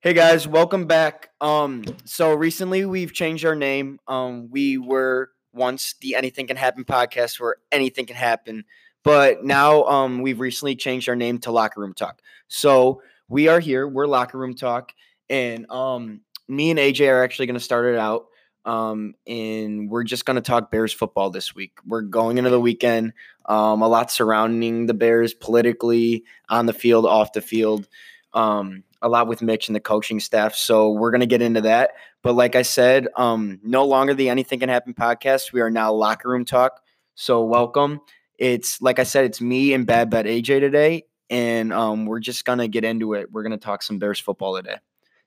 Hey guys, welcome back. Um, so recently we've changed our name. Um, we were once the Anything Can Happen podcast, where anything can happen, but now um, we've recently changed our name to Locker Room Talk. So we are here. We're Locker Room Talk, and um, me and AJ are actually going to start it out. Um, and we're just going to talk Bears football this week. We're going into the weekend. Um, a lot surrounding the Bears politically, on the field, off the field. Um, a lot with Mitch and the coaching staff. So we're going to get into that. But like I said, um, no longer the Anything Can Happen podcast. We are now Locker Room Talk. So welcome. It's like I said, it's me and Bad Bet AJ today, and um, we're just gonna get into it. We're gonna talk some Bears football today.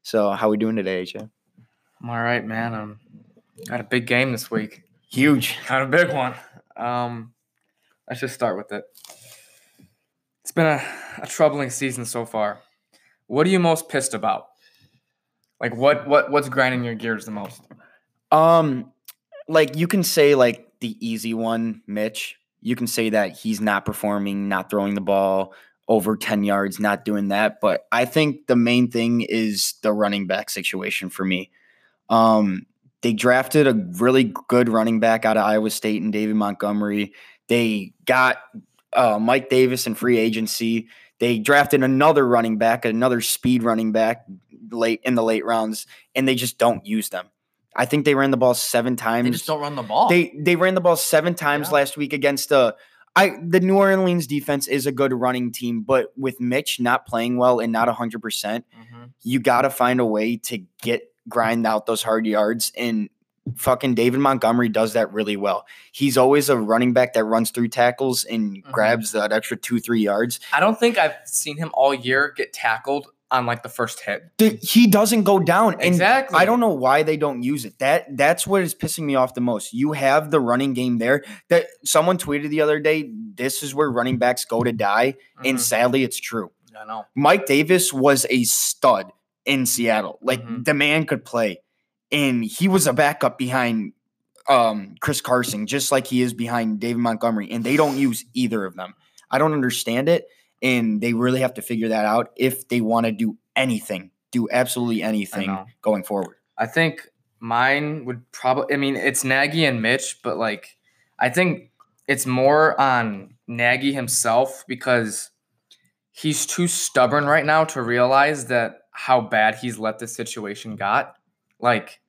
So how we doing today, AJ? I'm all right, man. Um, got a big game this week. Huge. Got a big one. Um, let's just start with it. It's been a, a troubling season so far. What are you most pissed about? Like what what what's grinding your gears the most? Um, like you can say like the easy one, Mitch. You can say that he's not performing, not throwing the ball over 10 yards, not doing that. But I think the main thing is the running back situation for me. Um, they drafted a really good running back out of Iowa State and David Montgomery. They got uh, Mike Davis in free agency. They drafted another running back, another speed running back late in the late rounds, and they just don't use them. I think they ran the ball seven times. They just don't run the ball. They they ran the ball seven times Yeah. last week against the I the New Orleans defense is a good running team, but with Mitch not playing well and not hundred percent, Mhm. you got to find a way to get grind out those hard yards. And fucking David Montgomery does that really well. He's always a running back that runs through tackles and Mhm. grabs that extra two three yards. I don't think I've seen him all year get tackled on like the first hit. The- he doesn't go down. And Exactly. I don't know why they don't use it. That that's what is pissing me off the most. You have the running game there. That someone tweeted the other day. This is where running backs go to die, and Mhm. sadly, it's true. I know. Mike Davis was a stud in Seattle. Like Mhm. the man could play, and he was a backup behind um, Chris Carson, just like he is behind David Montgomery. And they don't use either of them. I don't understand it, and they really have to figure that out if they want to do anything, do absolutely anything going forward. I think mine would probably. I mean, it's Nagy and Mitch, but like, I think it's more on Nagy himself because he's too stubborn right now to realize that how bad he's let the situation got. Like,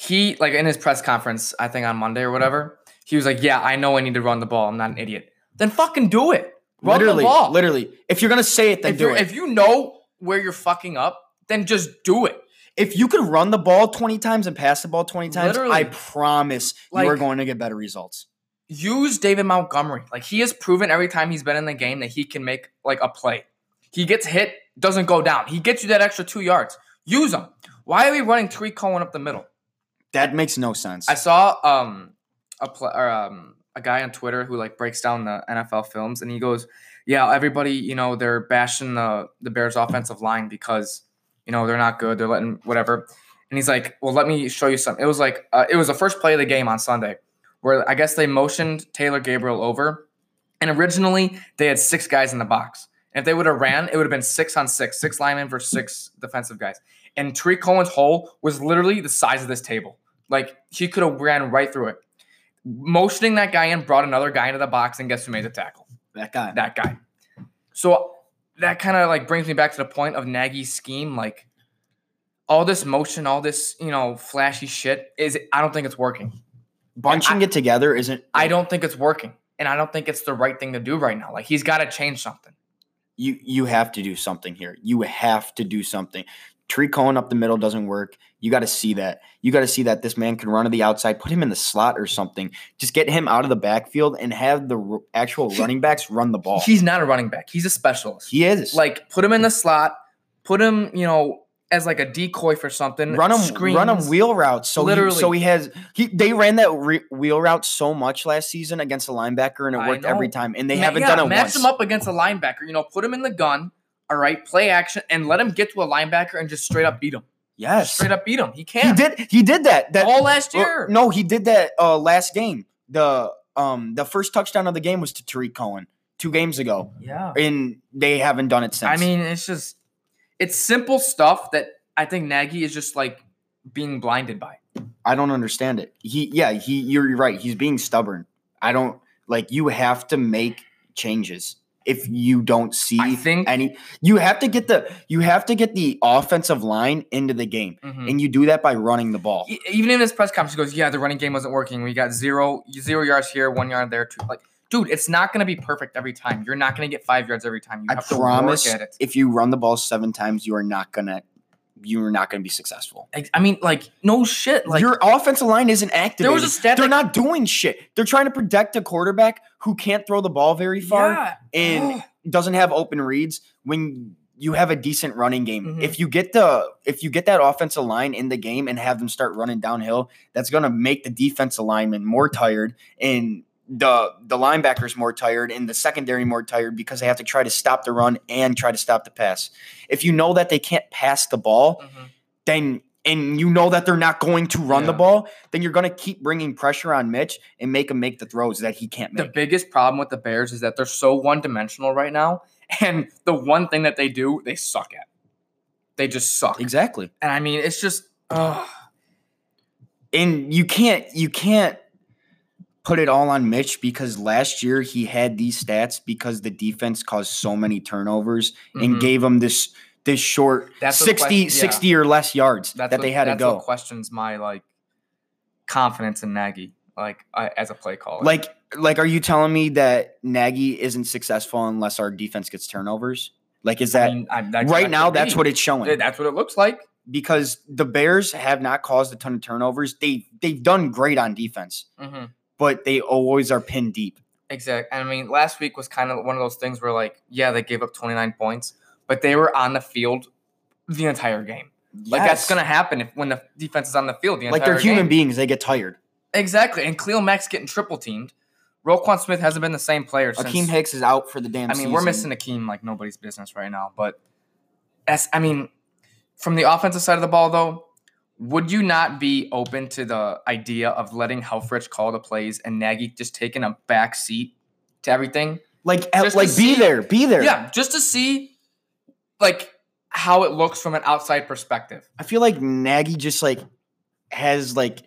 he like in his press conference, I think on Monday or whatever, he was like, "Yeah, I know I need to run the ball. I'm not an idiot." Then fucking do it. Run literally, the ball. literally. If you're gonna say it, then if, do it. if you know where you're fucking up, then just do it. if you could run the ball 20 times and pass the ball 20 times, I Literally. promise you are going to get better results. use David Montgomery. Like he has proven every time he's been in the game that he can make like a play. He gets hit, doesn't go down. He gets you that extra two yards. Use him. Why are we running Tarik Cohen up the middle? That makes no sense. I saw um a pl- or, um a guy on Twitter who like breaks down the NFL films and he goes, "Yeah, everybody, you know, they're bashing the the Bears offensive line because, you know, they're not good. They're letting whatever." And he's like, "Well, let me show you something." It was like uh, it was the first play of the game on Sunday where I guess they motioned Taylor Gabriel over and originally they had six guys in the box. And if they would have ran, it would have been six on six, six linemen versus six defensive guys. And Tarik Cohen's hole was literally the size of this table. Like he could have ran right through it. Motioning that guy in brought another guy into the box, and guess who made the tackle? that guy. That guy. So that kind of like brings me back to the point of Nagy's scheme. Like all this motion, all this you know flashy shit is. I don't think it's working. Bunching it together isn't. I don't think it's working, and I don't think it's the right thing to do right now. Like he's got to change something. You you have to do something here. You have to do something. Tarik Cohen up the middle doesn't work. You got to see that. You got to see that this man can run to the outside. Put him in the slot or something. Just get him out of the backfield and have the r- actual He- running backs run the ball. He's not a running back. He's a specialist. he is like put him in the slot, put him, you know, as like a decoy for something. run him screens. run him wheel routes. So Literally. he, so he has he they ran that re- wheel route so much last season against a linebacker and it worked every time. And they Ma- haven't yeah, done it match once. him up against a linebacker. You know, put him in the gun. All right, play action and let him get to a linebacker and just straight up beat him. Yes, Straight up beat him. He can. he did. He did that. That all last Well, year. no, he did that uh, last game. The um the first touchdown of the game was to Tarik Cohen two games ago, Yeah. and they haven't done it since. I mean, it's just it's simple stuff that I think Nagy is just like being blinded by. I don't understand it. He, yeah, he. You're right. He's being stubborn. I don't like. You have to make changes if you don't see I think- any. You have to get the. You have to get the offensive line into the game, Mhm. and you do that by running the ball. Even in this press conference, he goes, "Yeah, the running game wasn't working. We got zero zero yards here, one yard there. Two. Like, dude, it's not going to be perfect every time. You're not going to get five yards every time. You I to promise. work at it. If you run the ball seven times, you are not gonna. You are not gonna be successful. I mean, like, no shit. Like, Your offensive line isn't active. there was a stat. They're that- not doing shit. They're trying to protect a quarterback who can't throw the ball very far Yeah. and doesn't have open reads. When you have a decent running game, Mhm. if you get the if you get that offensive line in the game and have them start running downhill, that's gonna make the defensive lineman more tired and the the linebackers more tired and the secondary more tired because they have to try to stop the run and try to stop the pass. If you know that they can't pass the ball, Mhm. then and you know that they're not going to run the ball, then you're going to keep bringing pressure on Mitch and make him make the throws that he can't make. The biggest problem with the Bears is that they're so one dimensional right now. And the one thing that they do, they suck at. They just suck. exactly. And I mean, it's just, ugh. And you can't you can't put it all on Mitch because last year he had these stats because the defense caused so many turnovers and Mhm. gave him this this short That's 60 question- yeah. 60 or less yards that's that what- they had to go. Questions my like confidence in Nagy, like I, as a play caller. Like like are you telling me that Nagy isn't successful unless our defense gets turnovers? Like is that I mean, I, that, right now that's what it's showing. that's what it looks like. because the Bears have not caused a ton of turnovers. They they've done great on defense, Mm-hmm. But they always are pinned deep. Exactly. I mean, last week was kind of one of those things where, like, yeah, they gave up 29 points, but they were on the field the entire game. Like that's gonna happen if when the defense is on the field the like they're human game. beings. They get tired. Exactly. And Khalil Mack's getting triple teamed. Roquan Smith hasn't been the same player since. Akiem Hicks is out for the damn. I mean, we're missing Akiem like nobody's business right now. But as I mean, from the offensive side of the ball, though, would you not be open to the idea of letting Helfrich call the plays and Nagy just taking a back seat to everything? like just like be see- there, be there. Yeah, just to see like how it looks from an outside perspective. I feel like Nagy just like has like.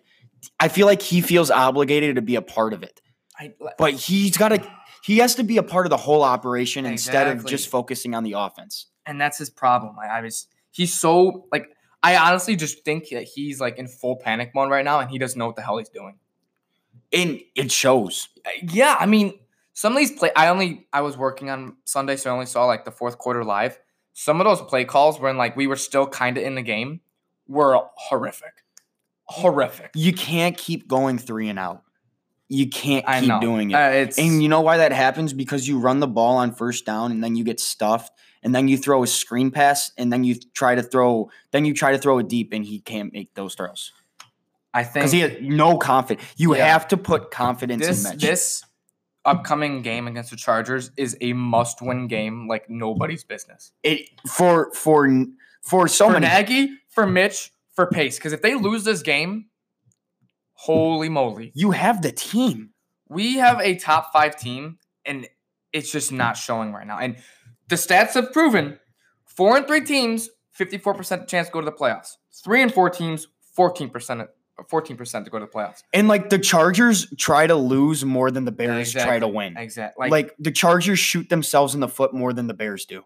I feel like he feels obligated to be a part of it, I, but he's got to. He has to be a part of the whole operation instead of just focusing on the offense. and that's his problem. I, I was he's so like I honestly just think that he's like in full panic mode right now, and he doesn't know what the hell he's doing. And it shows. Uh, Yeah, I mean, some of these play. I only I was working on Sunday, so I only saw like the fourth quarter live. Some of those play calls when like we were still kind of in the game were horrific, horrific. You can't keep going three and out. You can't keep doing it. Uh, And you know why that happens? Because you run the ball on first down and then you get stuffed and then you throw a screen pass and then you try to throw then you try to throw it deep and he can't make those throws. I think Because he has no confidence. You Yeah. have to put confidence this in Mitch. this upcoming game against the Chargers is a must-win game, like nobody's business. it for for for so for many Nagy, for Mitch, for Pace, because if they lose this game, holy moly, you have the team. we have a top five team, and it's just not showing right now. And the stats have proven four and three teams, 54% chance to go to the playoffs. Three and four teams, 14%, 14% to go to the playoffs. And like the Chargers try to lose more than the Bears try to win. Exactly. Like, Like, the Chargers shoot themselves in the foot more than the Bears do.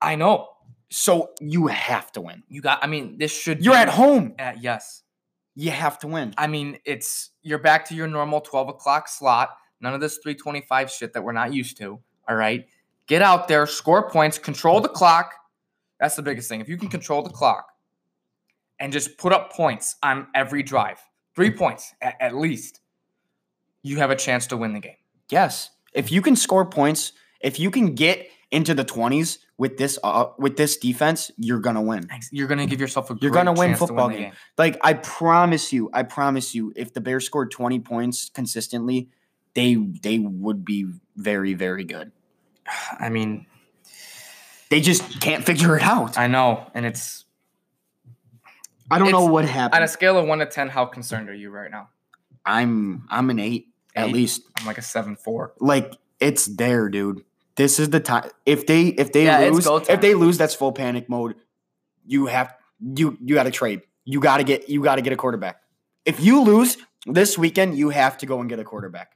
I know. So you have to win. You got, I mean, this should You're at home. At, yes. You have to win. I mean, it's you're back to your normal 12 o'clock slot. None of this 325 shit that we're not used to. All right. Get out there, score points, control the clock. That's the biggest thing. If you can control the clock and just put up points on every drive, three points at, at least, you have a chance to win the game. Yes. If you can score points, if you can get into the 20s with this uh, with this defense, you're going to win. You're gonna give yourself a You're great gonna win to football the game. Like I promise you, I promise you if the Bears scored 20 points consistently, they they would be very very good. I mean, They just can't figure it out. I know, and it's I don't know what happened. on a scale of one to ten. How concerned are you right now? I'm I'm an 8 at least. I'm like a seven four. Like it's there, dude. This is the time. If they if they Yeah, lose, if they lose, that's full panic mode. You have you you got to trade. You got to get you got to get a quarterback. If you lose this weekend, you have to go and get a quarterback.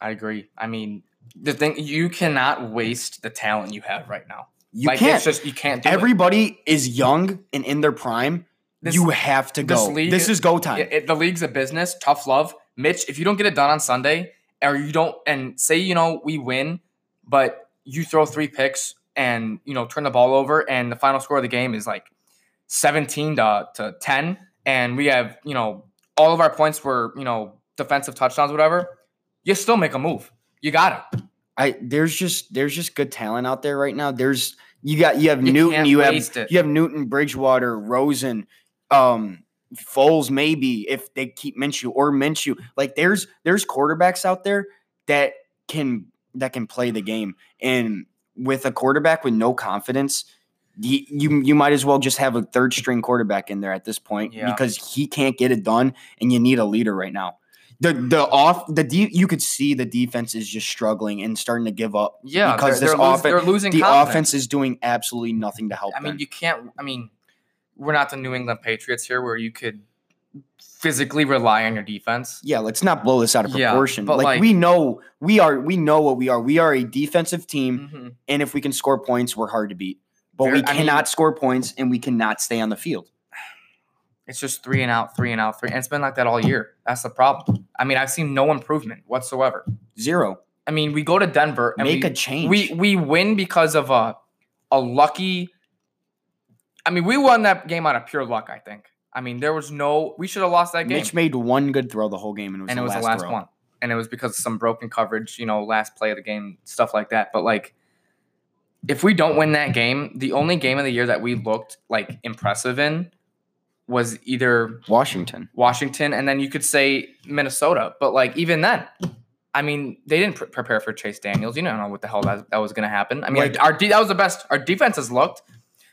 I agree. I mean, the thing you cannot waste the talent you have right now. You like can't. it's just you can't do. Everybody is young and in their prime. This- you have to this go. league- this is go time. It- it- the league's a business. Tough love, Mitch. If you don't get it done on Sunday, or you don't, and say you know we win, but you throw three picks and you know turn the ball over, and the final score of the game is like seventeen to, to ten, and we have you know all of our points were you know defensive touchdowns, whatever. You still make a move. You got to. I there's just there's just good talent out there right now. There's you got you have You Newton, you have it. you have Newton, Bridgewater, Rosen, um, Foles maybe if they keep Minshew or Minshew. Like there's there's quarterbacks out there that can that can play the game, and with a quarterback with no confidence. You, you you might as well just have a third string quarterback in there at this point Yeah. because he can't get it done, and you need a leader right now. The the off the de- you could see the defense is just struggling and starting to give up. Yeah, because they're, this offense, they're losing. the confidence. offense is doing absolutely nothing to help I mean, them. you can't. I mean, we're not the New England Patriots here, where you could physically rely on your defense. yeah, let's not blow this out of Yeah, proportion. but like, like- we know we are we know what we are. We are a defensive team, Mhm. and if we can score points, we're hard to beat. But we I mean- cannot score points and we cannot stay on the field. It's just three and out, three and out, three, and it's been like that all year. That's the problem. I mean, I've seen no improvement whatsoever. Zero. I mean, we go to Denver and Make we, a change. we we win because of a a lucky. I mean, we won that game out of pure luck. I think. I mean, there was no. We should have lost that game. Mitch made one good throw the whole game, and it was, and the, it was last the last throw. one. And it was because of some broken coverage, you know, last play of the game, stuff like that. But like, if we don't win that game, the only game of the year that we looked like impressive in was either Washington. Washington and then you could say Minnesota. But like, even then, I mean, they didn't pre- prepare for Chase Daniels. You don't know what the hell that, that was going to happen. I mean, Like- our de- that was the best. Our defense has looked.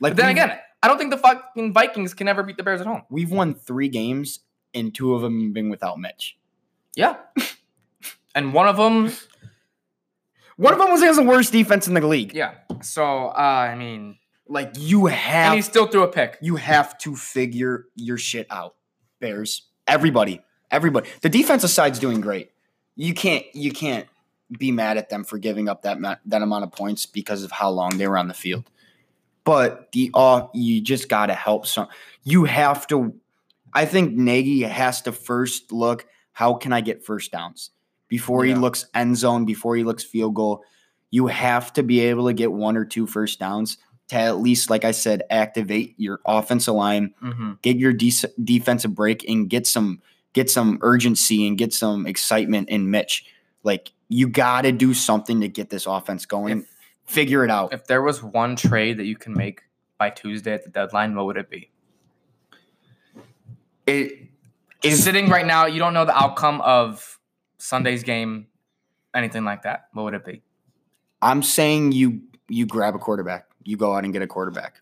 Like But then again, I don't think the fucking Vikings can ever beat the Bears at home. we've won three games, and two of them being without Mitch. Yeah. and one of them, One of them was against the worst defense in the league. yeah. So, uh, I mean, Like you have, and he still threw a pick. you have to figure your shit out. Bears, everybody, everybody. The defensive side's doing great. You can't you can't be mad at them for giving up that ma- that amount of points because of how long they were on the field. But the off, you just got to help some. You have to. I think Nagy has to first look. How can I get first downs before he looks end zone? Before he looks field goal, you have to be able to get one or two first downs to at least, like I said, activate your offensive line, Mm-hmm. get your de- defensive break, and get some get some urgency and get some excitement in Mitch. Like you got to do something to get this offense going. If- Figure it out. If there was one trade that you can make by Tuesday at the deadline, what would it be? It is sitting right now, you don't know the outcome of Sunday's game, anything like that. What would it be? I'm saying you you grab a quarterback, you go out and get a quarterback.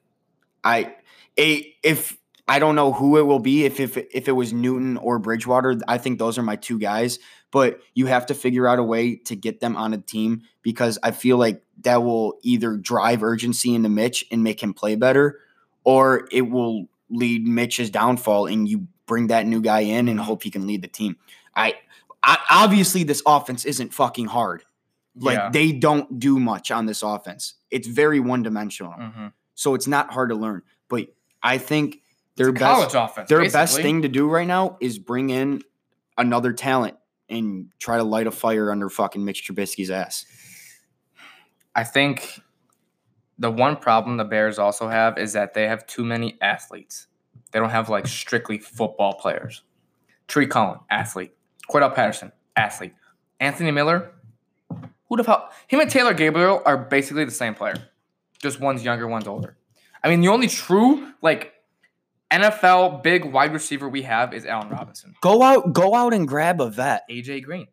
I a if I don't know who it will be if if if it was Newton or Bridgewater, I think those are my two guys. But you have to figure out a way to get them on a team because I feel like that will either drive urgency into Mitch and make him play better, or it will lead Mitch's downfall and you bring that new guy in and hope he can lead the team. I, I obviously this offense isn't fucking hard. Like Yeah. they don't do much on this offense. It's very one dimensional. Mhm. So it's not hard to learn. But I think their best offense. their best thing to do right now is bring in another talent and try to light a fire under fucking Mitch Trubisky's ass. I think the one problem the Bears also have is that they have too many athletes. They don't have like strictly football players. Tarik Cohen, athlete. Cordarrelle Patterson, athlete. Anthony Miller, who'd have helped? Him and Taylor Gabriel are basically the same player. Just one's younger, one's older. I mean, the only true like NFL big wide receiver we have is Allen Robinson. Go out, go out and grab a vet. AJ Green.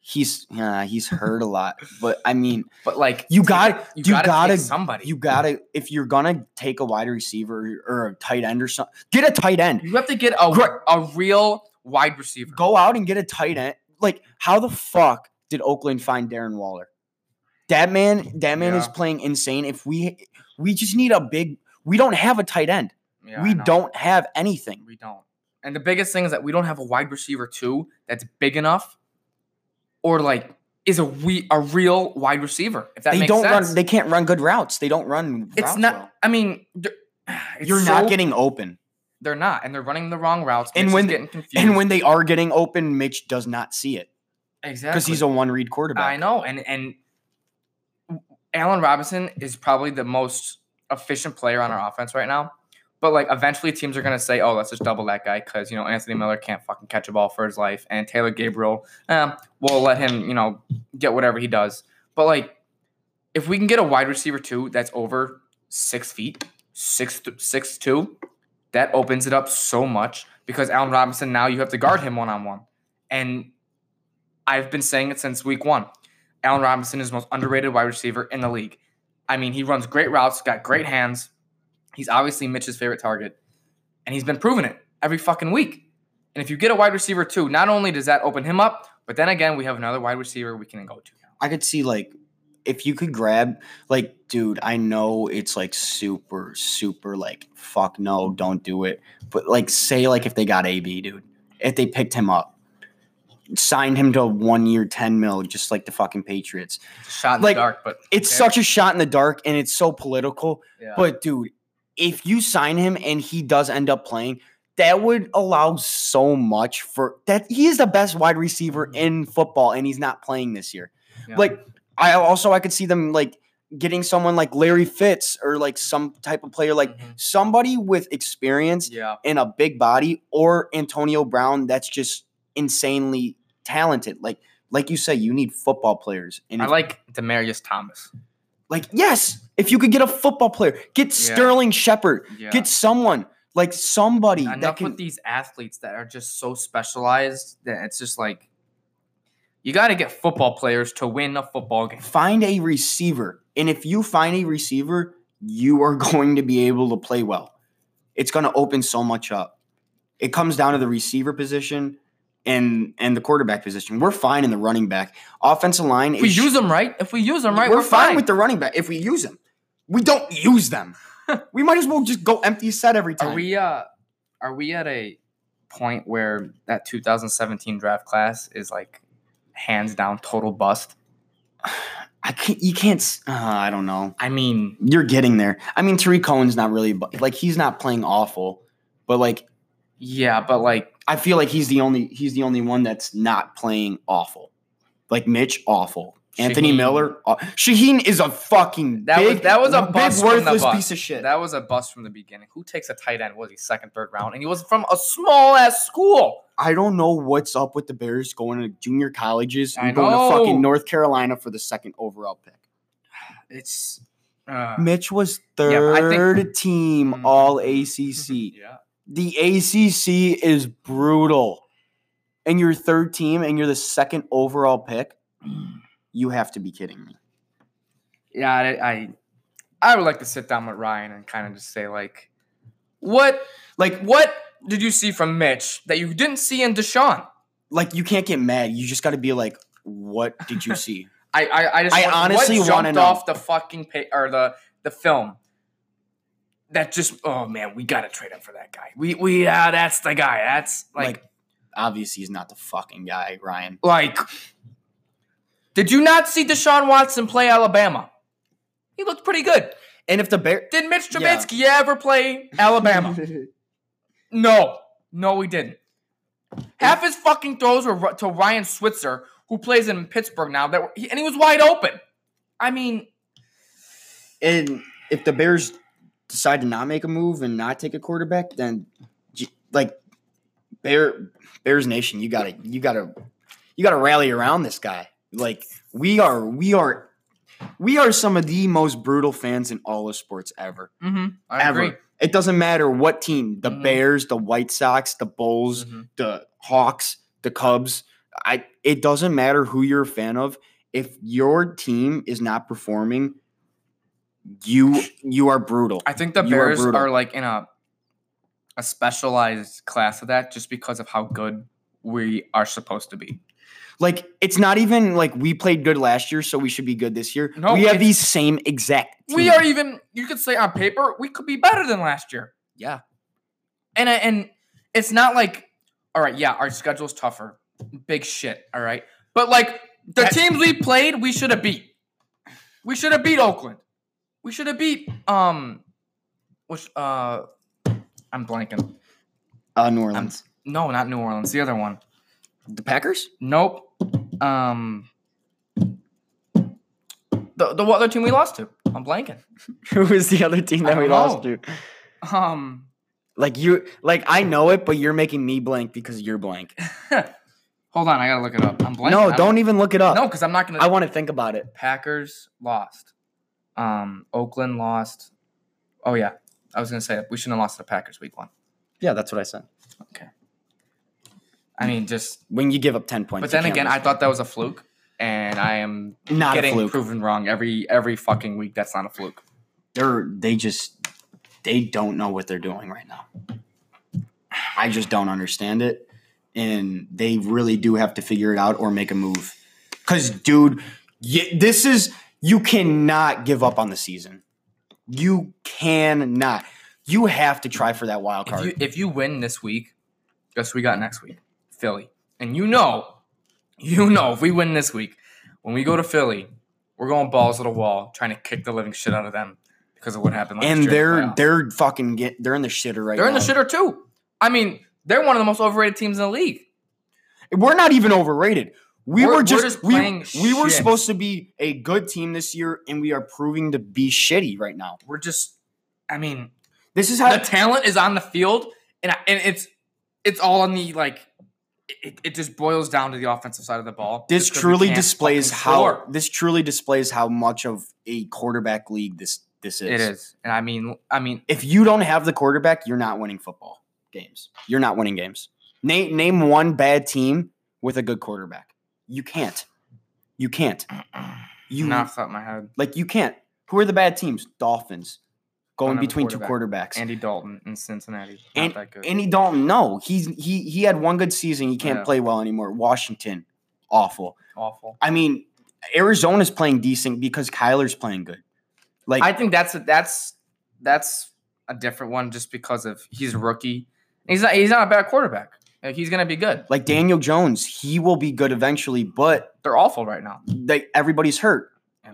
He's yeah, he's hurt a lot. But I mean, But like You got you, you gotta, gotta somebody. you gotta if you're gonna take a wide receiver or a tight end or something, get a tight end. You have to get a, Gre- a real wide receiver. Go out and get a tight end. Like, how the fuck did Oakland find Darren Waller? That man, that man is playing insane. If we we just need a big we don't have a tight end. Yeah, we don't have anything. We don't. And the biggest thing is that we don't have a wide receiver too that's big enough, or like is a we a real wide receiver. If that they makes don't sense. run they can't run good routes. They don't run it's not. well. I mean, You're not getting open. They're not, and they're running the wrong routes. And Mitch is when- getting confused, And when they are getting open, Mitch does not see it exactly because he's a one read quarterback. I know, and and Allen Robinson is probably the most efficient player on our offense right now. But like eventually teams are gonna say, oh, let's just double that guy because you know Anthony Miller can't fucking catch a ball for his life, and Taylor Gabriel, um, we'll let him, you know, get whatever he does. But like, if we can get a wide receiver too that's over six feet, six six two, that opens it up so much because Allen Robinson now you have to guard him one on one, and I've been saying it since week one. Allen Robinson is the most underrated wide receiver in the league. I mean, he runs great routes, got great hands. He's obviously Mitch's favorite target, and he's been proving it every fucking week. And if you get a wide receiver too, not only does that open him up, but then again, we have another wide receiver we can go to. I could see like if you could grab like dude, I know it's like super super like fuck no, don't do it. But like say like if they got AB, dude, if they picked him up, signed him to a one year 10 mil just like the fucking Patriots. It's shot in Like, the dark, but It's okay. such a shot in the dark and it's so political. Yeah. But dude, if you sign him and he does end up playing, that would allow so much for that. He is the best wide receiver in football, and he's not playing this year. Yeah. Like, I also I could see them like getting someone like Larry Fitz or like some type of player like Mhm. somebody with experience yeah, and a big body, or Antonio Brown that's just insanely talented. Like, like you say, you need football players. And I like Demaryius Thomas. like yes, if you could get a football player, get Yeah. Sterling Shepard. Yeah. Get someone like somebody that enough can. with these athletes that are just so specialized that it's just like you got to get football players to win a football game. find a receiver, and if you find a receiver, you are going to be able to play well. It's going to open so much up. It comes down to the receiver position and and the quarterback position. We're fine in the running back. Offensive line If we use them right, if we use them right, we're, we're, fine, with the running back if we use them. We don't use them. we might as well just go empty set every time. Are we uh are we at a point where that 2017 draft class is like hands down total bust? I can't. You can't. Uh, I don't know. I mean, You're getting there. I mean, Tarik Cohen's not really like he's not playing awful, but like yeah, but like I feel like he's the only he's the only one that's not playing awful. Like Mitch, awful. Anthony Shaheen. Miller, aw- Shaheen is a fucking That was- that was a big bust from the worthless piece of shit. that was a bust from the beginning. Who takes a tight end? Was he second, third round? And he was from a small ass school. I don't know what's up with the Bears going to junior colleges and going to fucking North Carolina for the second overall pick. It's uh, Mitch was third Yeah, I think- team Mm. all ACC. yeah. The ACC is brutal. And you're third team and you're the second overall pick. You have to be kidding me. yeah, I, I I would like to sit down with Ryan and kind of just say like, what like what did you see from Mitch that you didn't see in Deshaun? Like you can't get mad. You just got to be like, what did you see? I I, I just I want- honestly wanna know. off the fucking pay or the the film. That just oh man, we gotta trade him for that guy. We we yeah, that's the guy. That's like like, obviously he's not the fucking guy, Ryan. like. Did you not see Deshaun Watson play Alabama? He looked pretty good. And if the Bear Did Mitch Yeah. Trubisky ever play Alabama? No, no, he didn't. Half his fucking throws were to Ryan Switzer, who plays in Pittsburgh now, that were, and he was wide open. I mean, and if the Bears decide to not make a move and not take a quarterback, then like Bear Bears Nation, you gotta you gotta you gotta rally around this guy. Like we are we are we are some of the most brutal fans in all of sports ever. mm-hmm, I ever. agree. It doesn't matter what team, the Mhm. Bears, the White Sox, the Bulls, Mhm. the Hawks, the Cubs. I it doesn't matter who you're a fan of. If your team is not performing, you you are brutal. I think the You Bears brutal. are like in a a specialized class of that just because of how good we are supposed to be. Like it's not even like we played good last year, so we should be good this year. No, we have these same exact. We are even. You could say on paper we could be better than last year. Yeah. And uh, and it's not like, all right, yeah, our schedule's tougher. Big shit. All right, but like the That- teams we played, we should have beat. We should have beat Oakland. We should have beat um, which uh, I'm blanking. Uh, New Orleans. No, not New Orleans. The other one. the Packers. Nope. Um, the the other team we lost to. I'm blanking. Who was the other team that we don't lost to? Um, Like you, like I know it, but you're making me blank because you're blank. hold on, I gotta look it up. I'm blanking. no, I'm- don't even look it up. No, because I'm not gonna. I want to think about it. Packers lost. Um, Oakland lost. Oh yeah, I was gonna say we shouldn't have lost the Packers week one. Yeah, that's what I said. Okay. I mean, just. When you give up ten points, But then again. I thought that was a fluke, and I am not a getting fluke. proven wrong every every fucking week. That's not a fluke. They're they just they don't know what they're doing right now. I just don't understand it, and they really do have to figure it out or make a move. Because, dude, y- this is you cannot give up on the season. You cannot. You have to try for that wild If card. you if you win this week, guess we got next week? Philly. And you know, you know, if we win this week, when we go to Philly, we're going balls to the wall, trying to kick the living shit out of them because of what happened last and year. they're playoffs. they're fucking get they're in the shitter right now. they're in the shitter too. I mean, they're one of the most overrated teams in the league. We're not even overrated. We We're- were we're just, just we, we were supposed to be a good team this year, and we are proving to be shitty right now. We're just, I mean, This is how the talent is on the field, and I- and it's it's all on the like. It, it just boils down to the offensive side of the ball. this just truly displays how score. this truly displays how much of a quarterback league this this is. it is, and I mean, I mean, If you don't have the quarterback, you're not winning football games. You're not winning games. Name name one bad team with a good quarterback. You can't. You can't. You not off the top of my head. like you can't. Who are the bad teams? Dolphins. Going between two quarterbacks. Andy Dalton in Cincinnati. Not And- that good. Andy Dalton, no, he's he he had one good season. He can't Yeah. play well anymore. Washington, awful. Awful. I mean, Arizona's playing decent because Kyler's playing good. Like I think that's a, that's that's a different one just because of he's a rookie. He's not he's not a bad quarterback. Like, he's gonna be good. like Daniel Jones, he will be good eventually, but They're awful right now. they, everybody's hurt.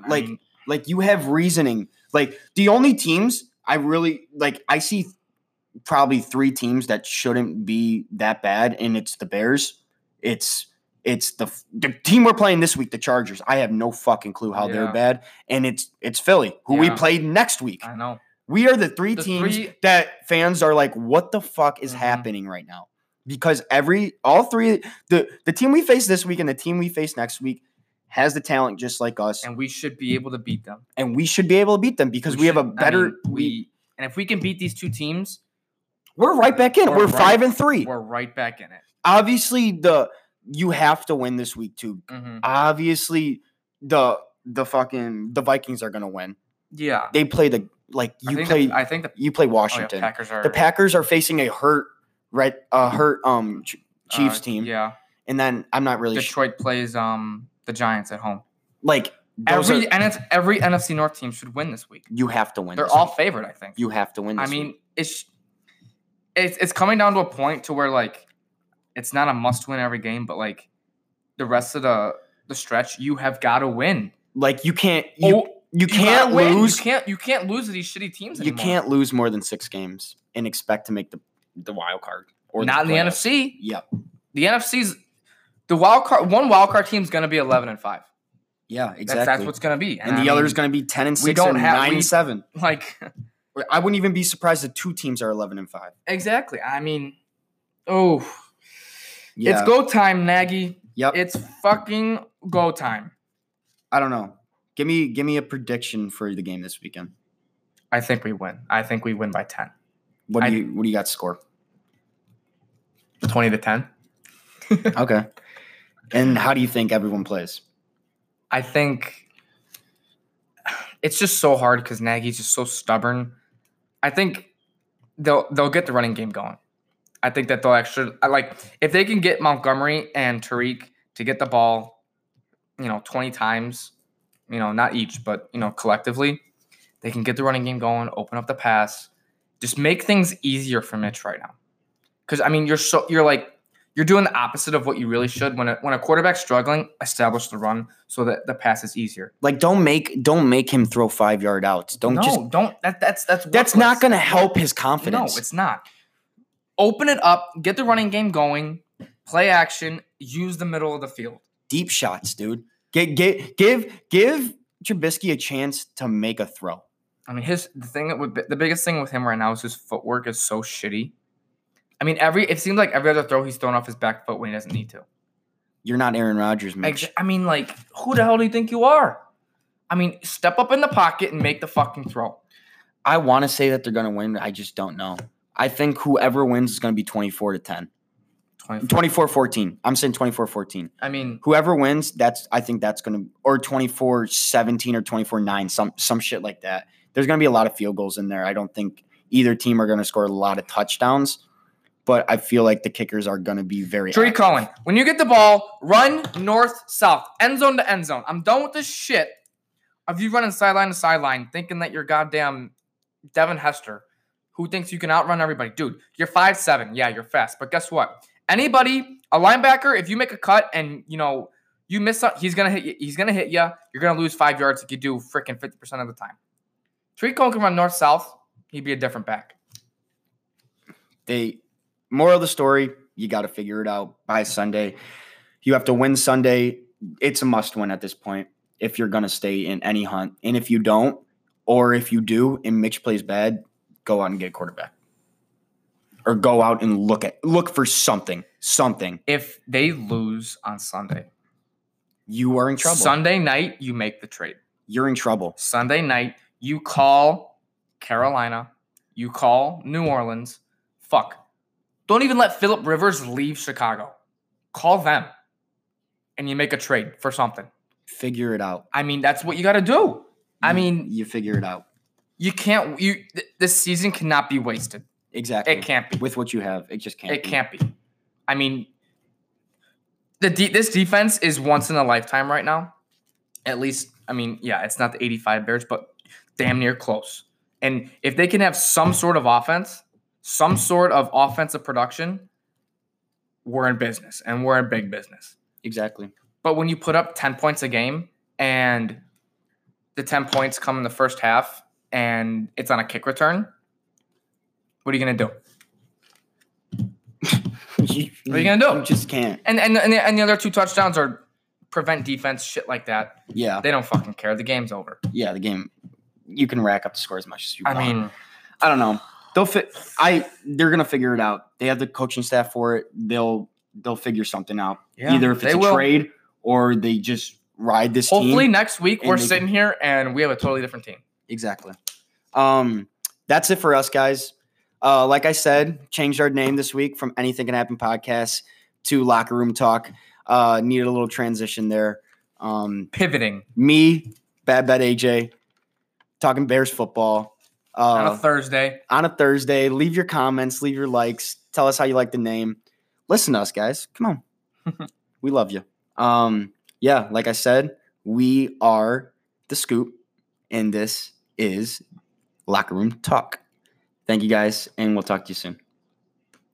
Like- mean, Like you have reasoning. Like the only teams I really like, I see probably three teams that shouldn't be that bad, and it's the Bears. It's it's the the team we're playing this week, the Chargers. I have no fucking clue how they're bad, and it's it's Philly, who we played next week. I know. We are the three The teams three- that fans are like, what the fuck is Mhm. happening right now? Because every all three the the team we face this week and the team we face next week has the talent just like us, and, we should be able to beat them. And we should be able to beat them because we, have a should- I better mean, we we and if we can beat these two teams, we're right back in. We're We're, right- five and three. we're right back in it. Obviously, the you have to win this week too. Mhm. Obviously, the the fucking the Vikings are gonna win. Yeah. They play the like you think play the, I think the you play oh, yeah, Washington. Packers are the Packers are facing a hurt right uh hurt um Ch- Chiefs uh, team, Yeah. and then I'm not really sh- Detroit plays um the Giants at home. like Every are, and it's every NFC North team should win this week. you have to win. They're all week. favored, I think. you have to win. I mean, week. it's it's it's coming down to a point to where like it's not a must win every game, but like the rest of the the stretch, you have got to win. like you can't you Oh, you can't win. lose You can't you can't lose to these shitty teams you can't lose more than six games and expect to make the the wild card or Not in the playoffs. NFC. Yep. The NFC's the wild card. One wild card team is going to be eleven and five. Yeah, exactly. that's what's going to be. and I the other is going to be ten and six we don't and have- nine we- and seven. like I wouldn't even be surprised if two teams are eleven and five. exactly. I mean, oh, Yeah. it's go time, Nagy. Yep. It's fucking go time. I don't know. Give me give me a prediction for the game this weekend. I think we win. I think we win by ten. What do I- you what do you got to score? 20 to 10. Okay. And how do you think everyone plays? I think it's just so hard because Nagy's just so stubborn. I think they'll they'll get the running game going. I think that they'll actually like if they can get Montgomery and Tarik to get the ball, you know, 20 times, you know, not each, but, you know, collectively. They can get the running game going, open up the pass, just make things easier for Mitch right now. Because, I mean, you're so, you're like, you're doing the opposite of what you really should. When a, when a quarterback's struggling, establish the run so that the pass is easier. Like don't make don't make him throw five yard outs. Don't no, just don't. That, that's that's that's not going to help his confidence. No, it's not. Open it up, get the running game going, play action, use the middle of the field. deep shots, dude. Get get give give Trubisky a chance to make a throw. I mean, his the thing that would be, the biggest thing with him right now is his footwork is so shitty. I mean, every it seems like every other throw he's throwing off his back foot when he doesn't need to. You're not Aaron Rodgers, Mitch. Ex- I mean, like, who the hell do you think you are? I mean, step up in the pocket and make the fucking throw. I want to say that they're going to win. I just don't know. I think whoever wins is going to be 24 to 10. 24. 24 14. I'm saying 24 14. I mean, Whoever wins, that's I think that's going to or 24 17 or 24 9, some some shit like that. There's going to be a lot of field goals in there. I don't think either team are going to score a lot of touchdowns, but I feel like the kickers are going to be very active. Cohen, when you get the ball, run north south, end zone to end zone. I'm done with this shit of you running sideline to sideline, thinking that you're goddamn Devin Hester, who thinks you can outrun everybody. Dude, you're five seven. Yeah, you're fast, but guess what? Anybody, a linebacker, if you make a cut and you know you miss, up, he's gonna hit you. He's gonna hit you. You're gonna lose five yards like you do freaking fifty percent of the time. Tarik Cohen can run north south. He'd be a different back. they moral of the story you got to figure it out by sunday. You have to win sunday. It's a must win at this point if you're going to stay in any hunt. And if you don't or if you do and mitch plays bad go out and get a quarterback. Or go out and look at look for something something. If they lose on Sunday, you are in trouble. Sunday night you make the trade. you're in trouble. Sunday night, you call Carolina, you call New Orleans. Fuck. Don't even let Philip Rivers leave Chicago. Call them and you make a trade for something. figure it out I mean, that's what you got to do. I mean, you figure it out you can't, you, th- this season cannot be wasted. exactly It can't be. with what you have it just can't It be. can't be. I mean, the de- this defense is once in a lifetime right now. At least, I mean, yeah, it's not the 85 Bears, but damn near close. And if they can have some hmm. sort of offense, some sort of offensive production, we're in business and we're in big business. exactly But when you put up 10 points a game and the 10 points come in the first half and it's on a kick return, what are you going to do? you, What are you gonna do? you just can't And and and the, and the other two touchdowns are prevent defense, shit like that. yeah They don't fucking care. The game's over. yeah, the game you can rack up the score as much as you I want. mean, I don't know. They'll fit. I they're gonna figure it out. They have the coaching staff for it. They'll they'll figure something out. Yeah, Either if it's a will. trade or they just ride this hopefully next week we're sitting here and we have a totally different team. Exactly. Um, that's it for us, guys. Uh, like I said, changed our name this week from Anything Can Happen podcast to Locker Room Talk. Uh, needed a little transition there. Um, Pivoting me, Bad Bad AJ, talking Bears football. Uh, on a Thursday. on a Thursday. Leave your comments, leave your likes, tell us how you like the name. Listen to us, guys. Come on. we love you. Um, yeah, like I said, we are the scoop, and this is Locker Room Talk. Thank you guys, and we'll talk to you soon.